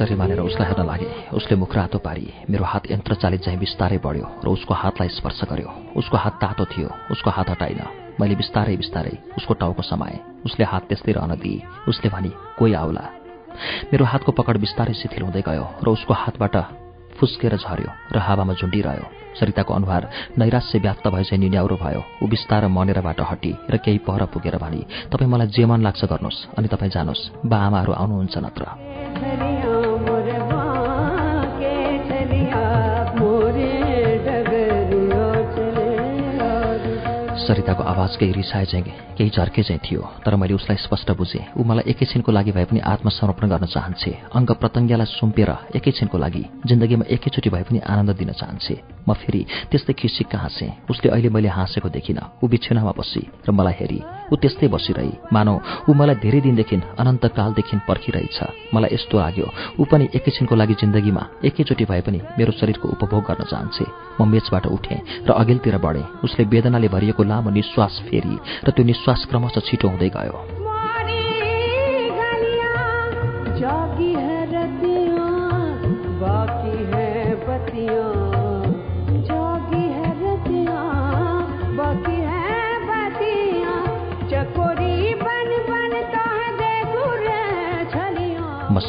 आश्चर्य मानेर उसलाई हेर्न लागे। उसले मुख रातो पारी। मेरो हात यन्त्र चालित चाहिँ बिस्तारै बढ्यो र उसको हातलाई स्पर्श गर्यो। उसको हात तातो थियो। उसको हात हटाइन। मैले बिस्तारै बिस्तारै उसको टाउको समाएँ। उसले हात त्यस्तै रहन दिए। उसले भने कोही आउला? मेरो हातको पकड बिस्तारै शिथिल हुँदै गयो र उसको हातबाट फुस्केर झर्यो र हावामा झुन्डिरह्यो। सरिताको अनुहार नैराश्य व्याप्त भए चाहिँ निन्याउरो भयो। ऊ बिस्तार मनेरबाट हटी र केही पर पुगेर भने तपाईँ मलाई जे मन लाग्छ गर्नुहोस् अनि तपाईँ जानुहोस्। बा आमाहरू आउनुहुन्छ नत्र। आवाज केही रिसाए चाहिँ केही झर्के चाहिँ थियो तर मैले उसलाई स्पष्ट बुझेँ। ऊ मलाई एकैछिनको लागि भए पनि आत्मसमर्पण गर्न चाहन्छे। अङ्ग प्रत्यङ्गलाई सुम्पेर एकैछिनको लागि जिन्दगीमा एकैचोटि भए पनि आनन्द दिन चाहन्छे। म फेरि त्यस्तै खिसिक्क हाँसेँ। उसले अहिले मैले हाँसेको देखिनँ। ऊ बिछुनामा बसी र मलाई हेरी ऊ त्यस्तै बसिरही। मानौ ऊ मलाई धेरै दिनदेखि अनन्तकालदेखि पर्खिरहेछ। मलाई यस्तो लाग्यो ऊ पनि एकैछिनको लागि जिन्दगीमा एकैचोटि भए पनि मेरो शरीरको उपभोग गर्न चाहन्छे। म मेचबाट उठेँ र अघिल्तिर बढेँ। उसले वेदनाले भरिएको लामो निश्वास फेरि र त्यो निश्वास क्रमशः छिटो हुँदै गयो।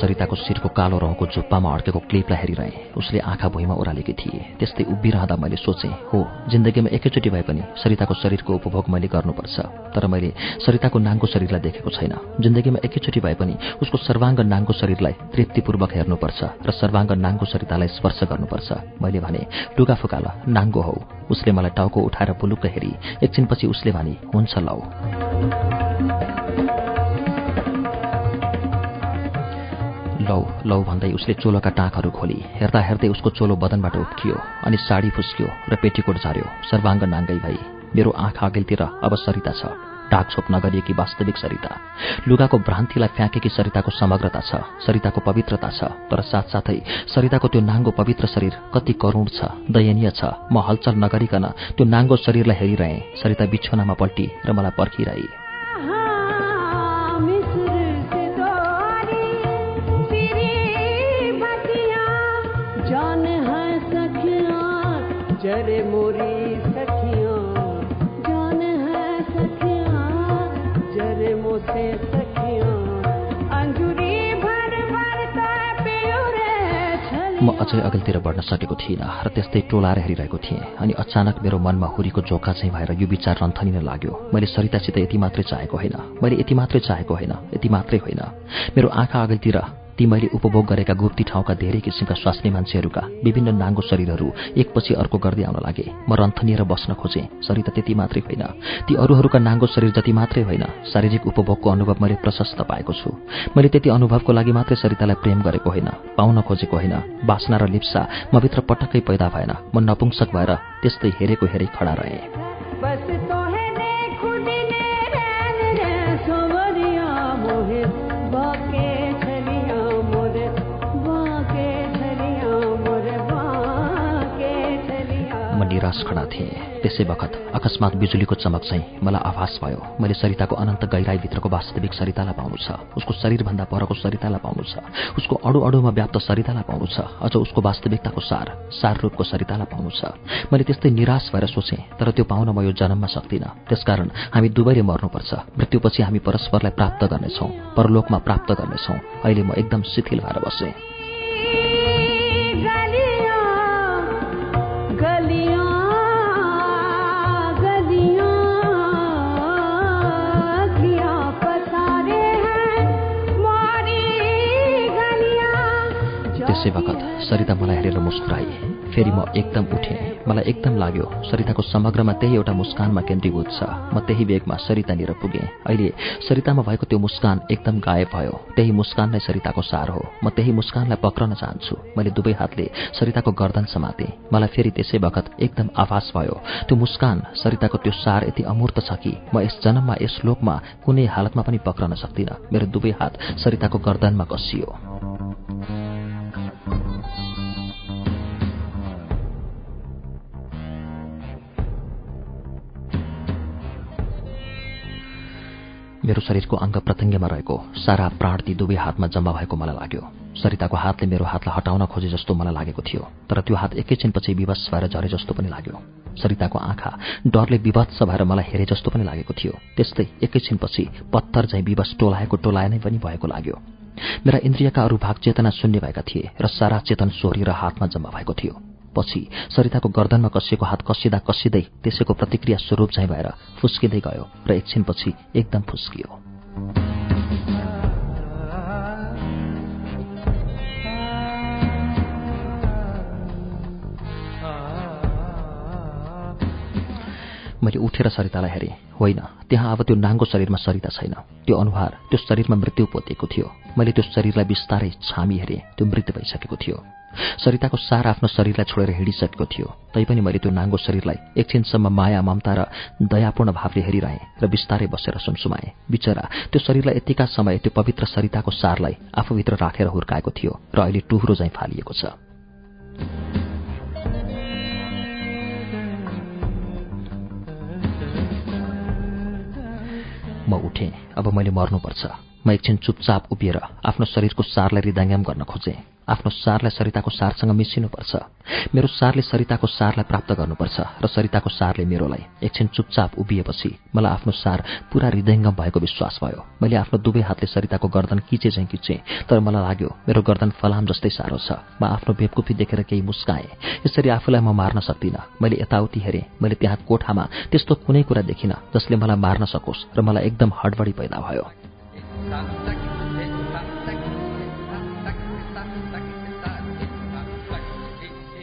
सरिताको शिरको कालो रङको झुप्पामा अड्केको क्लिपलाई हेरिरहेँ। उसले आँखा भुइँमा ओह्रालेकी थिए। त्यस्तै उभिरहँदा मैले सोचेँ हो जिन्दगीमा एकैचोटि भए पनि सरिताको शरीरको उपभोग मैले गर्नुपर्छ। तर मैले सरिताको नाङ्गो शरीरलाई देखेको छैन। जिन्दगीमा एकैचोटि भए पनि उसको सर्वाङ्ग नाङ्गो शरीरलाई तृप्तिपूर्वक हेर्नुपर्छ र सर्वाङ्ग नाङ्गो सरितालाई स्पर्श गर्नुपर्छ। मैले भने लुगा फुकाल नाङ्गो हौ। उसले मलाई टाउको उठाएर बुलुक्क हेरी। एकछिनपछि उसले भने हुन्छ लौ। लौ लौ भन्दै उसले चोलोका टाँकहरू खोली। हेर्दा हेर्दै उसको चोलो बदनबाट उप्कियो अनि साडी फुस्क्यो र पेटीकोट झार्यो सर्वाङ्ग नाङ्गै भई मेरो आँखा अघिल्तिर अब सरिता छ। ढाकछोप नगरिएकी वास्तविक सरिता। लुगाको भ्रान्तिलाई फ्याँकेकी सरिताको समग्रता छ सरिताको पवित्रता छ तर साथसाथै सरिताको त्यो नाङ्गो पवित्र शरीर कति करुण छ दयनीय छ। म हलचल नगरिकन त्यो नाङ्गो शरीरलाई हेरिरहेँ। सरिता बिछोनामा पल्टी र मलाई पर्खिरहे। अझै अघिल्तिर बढ्न सकेको थिइनँ र त्यस्तै टोलाएर हेरिरहेको थिएँ अनि अचानक मेरो मनमा हुरीको जोका चाहिँ भएर यो विचार रन्थनिन लाग्यो। मैले सरितासित यति मात्रै चाहेको होइन। मैले यति मात्रै चाहेको होइन। यति मात्रै होइन। मेरो आँखा अघिल्तिर ती मैले उपभोग गरेका गुप्ती ठाउँका धेरै किसिमका स्वास्नी मान्छेहरूका विभिन्न नाङ्गो शरीरहरू एकपछि अर्को गर्दै आउन लागे। म रन्थनिएर बस्न खोजेँ। शरीर त त्यति मात्रै होइन। ती अरूहरूका नाङ्गो शरीर जति मात्रै होइन शारीरिक उपभोगको अनुभव मैले प्रशस्त पाएको छु। मैले त्यति अनुभवको लागि मात्रै सरितालाई प्रेम गरेको होइन पाउन खोजेको होइन। बासना र लिप्सा मभित्र पटक्कै पैदा भएन। म नपुंसक भएर त्यस्तै हेरेको हेरै खडा रहेँ। निराश खडा थिएँ। त्यसै बखत अकस्मात बिजुलीको चमक चाहिँ मलाई आभास भयो। मैले सरिताको अनन्त गहिराईभित्रको वास्तविक सरितालाई पाउनु छ। उसको शरीरभन्दा परको सरितालाई पाउनु छ। उसको अडु अडुमा व्याप्त सरितालाई पाउनु छ। अझ उसको वास्तविकताको सार सार रूपको सरितालाई पाउनु छ। मैले त्यस्तै निराश भएर सोचेँ तर त्यो पाउन म यो जन्ममा सक्दिनँ। त्यसकारण हामी दुवैले मर्नुपर्छ। मृत्युपछि हामी परस्परलाई प्राप्त गर्नेछौँ। परलोकमा प्राप्त गर्नेछौँ। अहिले म एकदम शिथिल भएर बसेँ। बखत सरिता मलाई हेरेर मुस्कुराई फेरि म एकदम उठेँ। मलाई एकदम लाग्यो सरिताको समग्रमा त्यही एउटा मुस्कानमा केन्द्रीभूत छ। म त्यही वेगमा सरितानिर पुगेँ। अहिले सरितामा भएको त्यो मुस्कान एकदम गायब भयो। त्यही मुस्कान नै सरिताको सार हो। म त्यही मुस्कानलाई पक्रन चाहन्छु। मैले दुवै हातले सरिताको गर्दन समातेँ। मलाई फेरि त्यसै बखत एकदम आभास भयो। त्यो मुस्कान सरिताको त्यो सार यति अमूर्त छ कि म यस जन्ममा यस लोकमा कुनै हालतमा पनि पक्रन सक्दिनँ। मेरो दुवै हात सरिताको गर्दनमा कसियो। मेरो शरीरको अङ्ग प्रत्यङ्गमा रहेको। सारा प्राण ती दुवै हातमा जम्मा भएको मलाई लाग्यो। सरिताको हातले मेरो हातलाई हटाउन खोजे जस्तो मलाई लागेको थियो तर त्यो हात एकैछिनपछि विवश भएर झरे जस्तो पनि लाग्यो। सरिताको आँखा डरले विवत्स भएर मलाई हेरे जस्तो पनि लागेको थियो। त्यस्तै एकैछिनपछि पत्थर झैँ विवश टोलाएको टोलाए नै पनि भएको लाग्यो। मेरा इन्द्रियका अरू भाग चेतना शून्य भएका थिए र सारा चेतन सोहोरी र हातमा जम्मा भएको थियो। पछि सरिताको गर्दनमा कसिएको हात कसिँदा कसिँदै त्यसैको प्रतिक्रिया स्वरूप झैँ भएर फुस्किँदै गयो र एकछिनपछि एकदम फुस्कियो। मैले उठेर सरितालाई हेरेँ। होइन त्यहाँ अब त्यो नाङ्गो शरीरमा सरिता छैन। त्यो अनुहार त्यो शरीरमा मृत्यु पोतेको थियो। मैले त्यो शरीरलाई बिस्तारै छामी हेरेँ। त्यो मृत्यु भइसकेको थियो। सरिताको सार आफ्नो शरीरलाई छोडेर हिँडिसकेको थियो। तैपनि मैले त्यो नाङ्गो शरीरलाई एकछिनसम्म माया ममता र दयापूर्ण भावले हेरिरहेँ र बिस्तारै बसेर सुमसुमाएँ बिचरा त्यो शरीरलाई यतिका समय त्यो पवित्र सरिताको सारलाई आफूभित्र राखेर हुर्काएको थियो र अहिले टुहुरो झैँ फालिएको छ। म उठेँ। अब मैले मर्नुपर्छ। म एकछिन चुपचाप उभिएर आफ्नो शरीरको सारलाई हृदयङ्गम गर्न खोजेँ। आफ्नो सारलाई सरिताको सारसँग मिसिनुपर्छ। मेरो सारले सरिताको सारलाई प्राप्त गर्नुपर्छ र सरिताको सारले मेरोलाई एकछिन चुपचाप उभिएपछि मलाई आफ्नो सार पूरा हृदयङ्गम भएको विश्वास भयो। मैले आफ्नो दुवै हातले सरिताको गर्दन किचे चाहिँ किचेँ तर मलाई लाग्यो मेरो गर्दन फलाम जस्तै साह्रो छ। म आफ्नो बेपकुफी देखेर केही मुस्काएँ। यसरी आफूलाई म मार्न सक्दिनँ। मैले यताउति हेरेँ। मैले त्यहाँ कोठामा त्यस्तो कुनै कुरा देखिनँ जसले मलाई मार्न सकोस् र मलाई एकदम हडबडी पैदा भयो।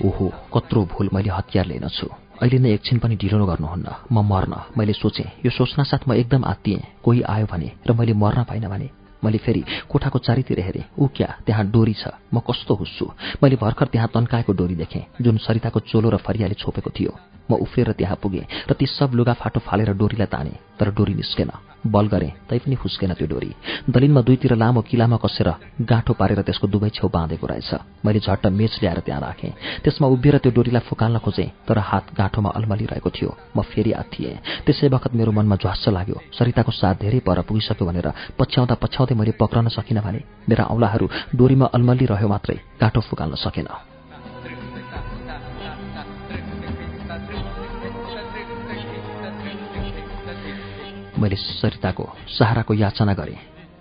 ओहो कत्रो भूल मैले हतियार लिएनछु अहिले नै एकछिन पनि ढिलो गर्नुहुन्न। म मर्न। मैले सोचेँ यो सोच्नासाथ म एकदम आत्तिएँ। कोही आयो भने र मैले मर्न पाइनँ भने मैले फेरि कोठाको चारैतिर हेरेँ। ऊ क्या? त्यहाँ डोरी छ। म कस्तो हुस्छु? मैले भर्खर त्यहाँ तन्काएको डोरी देखेँ जुन सरिताको चोलो र फरियाले छोपेको थियो। म उफ्रेर त्यहाँ पुगेँ र ती सब लुगा फाटो फालेर डोरीलाई ताने तर डोरी निस्केन। बल गरेँ तैपनि फुस्केन त्यो डोरी। दलिनमा दुईतिर लामो किलामा कसेर गाँठो पारेर त्यसको दुवै छेउ बाँधेको रहेछ। मैले झट्ट मेच ल्याएर त्यहाँ राखेँ। त्यसमा उभिएर त्यो डोरीलाई फुकाल्न खोजेँ तर हात गाँठोमा अल्मलिरहेको थियो। म फेरि आत्थिएँ त्यसै बखत मेरो मनमा ज्वास्स लाग्यो। सरिताको साथ धेरै पर पुगिसक्यो भनेर पछ्याउँदा पछ्याउँदै मैले पक्रन सकिनँ भने मेरा औँलाहरू डोरीमा अल्मलिरह्यो मात्रै गाँठो फुकाल्न सकेन। मैले सरिताको सहाराको याचना गरेँ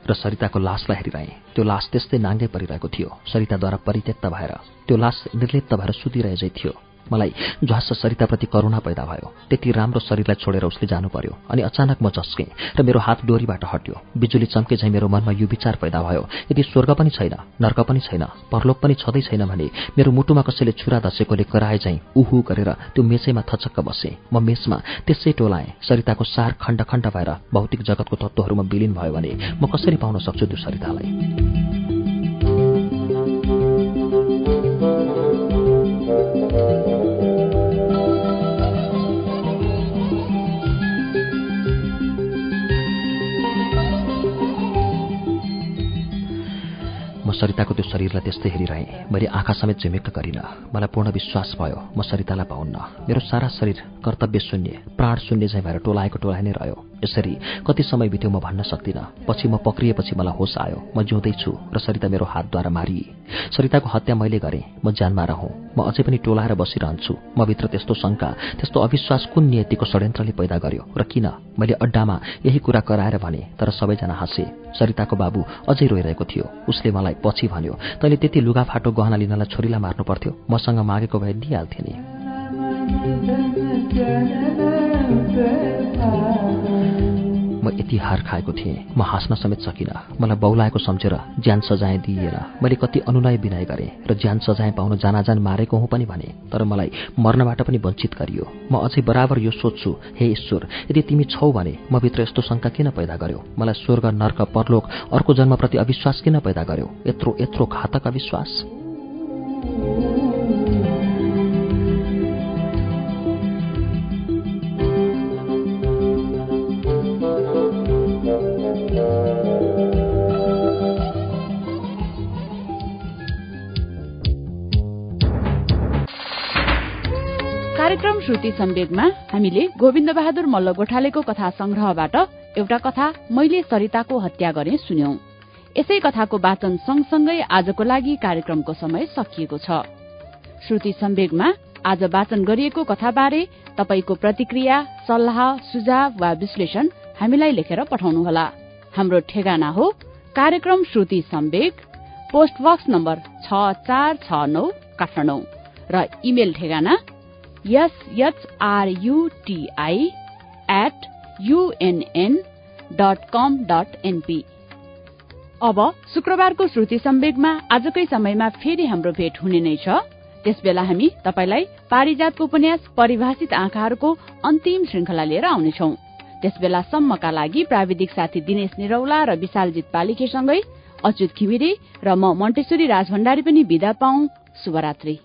र सरिताको लासलाई हेरिरहेँ। त्यो लास त्यस्तै नाङ्गै परिरहेको थियो। सरिताद्वारा परित्यक्त भएर त्यो लास निर्लिप्त भएर सुतिरहेझै थियो। मलाई झ्वास सरिताप्रति करुणा पैदा भयो। त्यति राम्रो शरीरलाई छोडेर उसले जानु पर्यो अनि अचानक म झस्केँ र मेरो हात डोरीबाट हट्यो। बिजुली चम्के झैँ मेरो मनमा यो विचार पैदा भयो। यदि स्वर्ग पनि छैन नर्क पनि छैन परलोक पनि छँदै छैन भने मेरो मुटुमा कसैले छुरा धसेकोले कराए झैँ उहु गरेर त्यो मेचैमा थचक्क बसेँ। म मेचमा त्यसै टोलाएँ सरिताको सार खण्ड खण्ड भएर भौतिक जगतको तत्त्वहरूमा विलिन भयो भने म कसरी पाउन सक्छु त्यो सरितालाई सरिताको त्यो शरीरलाई त्यस्तै हेरिरहेँ। मैले आँखा समेत झिमिक्क गरिनँ। मलाई पूर्ण विश्वास भयो म सरितालाई पाउन्न। मेरो सारा शरीर कर्तव्य शून्य प्राण शून्य चाहिँ भएर टोलाएको टोलाइ नै रह्यो। यसरी कति समय बित्यो म भन्न सक्दिनँ। पछि म पक्रिएपछि मलाई होस आयो। म जिउँदैछु र सरिता मेरो हातद्वारा मारिए। सरिताको हत्या मैले गरेँ। म ज्यानमा रहँ। म अझै पनि टोलाएर बसिरहन्छु। म भित्र त्यस्तो शङ्का त्यस्तो अविश्वास कुन नियतिको षड्यन्त्रले पैदा गर्यो र किन? मैले अड्डामा यही कुरा कराएर भने तर सबैजना हाँसे। सरिताको बाबु अझै रोइरहेको थियो। उसले मलाई पछि भन्यो तैँले त्यति लुगाफाटो गहना लिनलाई छोरीलाई मार्नु पर्थ्यो। मसँग मागेको भए दिइहाल्थे नि। यति हार खाएको थिएँ। म हाँस्न समेत सकिनँ। मलाई बौलाएको सम्झेर ज्यान सजाय दिइएन। मैले कति अनुनय विनय गरेँ र ज्यान सजाय पाउन जानाजान मारेको हुँ पनि भने तर मलाई मर्नबाट पनि वञ्चित गरियो। म अझै बराबर यो सोध्छु हे ईश्वर यदि तिमी छौ भने म भित्र यस्तो शङ्का किन पैदा गर्यो? मलाई स्वर्ग नर्क परलोक अर्को जन्मप्रति अविश्वास किन पैदा गर्यो? यत्रो यत्रो घातक अविश्वास। श्रुति सम्वेगमा हामीले गोविन्द बहादुर मल्ल गोठालेको कथा संग्रहबाट एउटा कथा मैले सरिताको हत्या गरे सुन्यौं। यसै कथाको वाचन सँगसँगै आजको लागि कार्यक्रमको समय सकिएको छ। श्रुति सम्वेगमा आज वाचन गरिएको कथाबारे तपाईको प्रतिक्रिया सल्लाह सुझाव वा विश्लेषण हामीलाई लेखेर पठाउनुहोला। हाम्रो ठेगाना हो कार्यक्रम Shruti Samvega post box number छ चार छ नौ काठमाडौँ। र इमेल ठेगाना SHRUTI at UNN dot com dot NP अब शुक्रबारको श्रुति सम्वेगमा आजकै समयमा फेरि हाम्रो भेट हुने नै छ। त्यसबेला हामी तपाईलाई पारिजातको उपन्यास परिभाषित आँखाहरूको अन्तिम श्रृंखला लिएर आउनेछौ। त्यसबेला सम्मका लागि प्राविधिक साथी दिनेश निरौला र विशालजित पालिकेसँगै अच्युत घिमिरे र म मण्टेश्वरी राजभण्डारी पनि विदा पाउ शुभरात्री।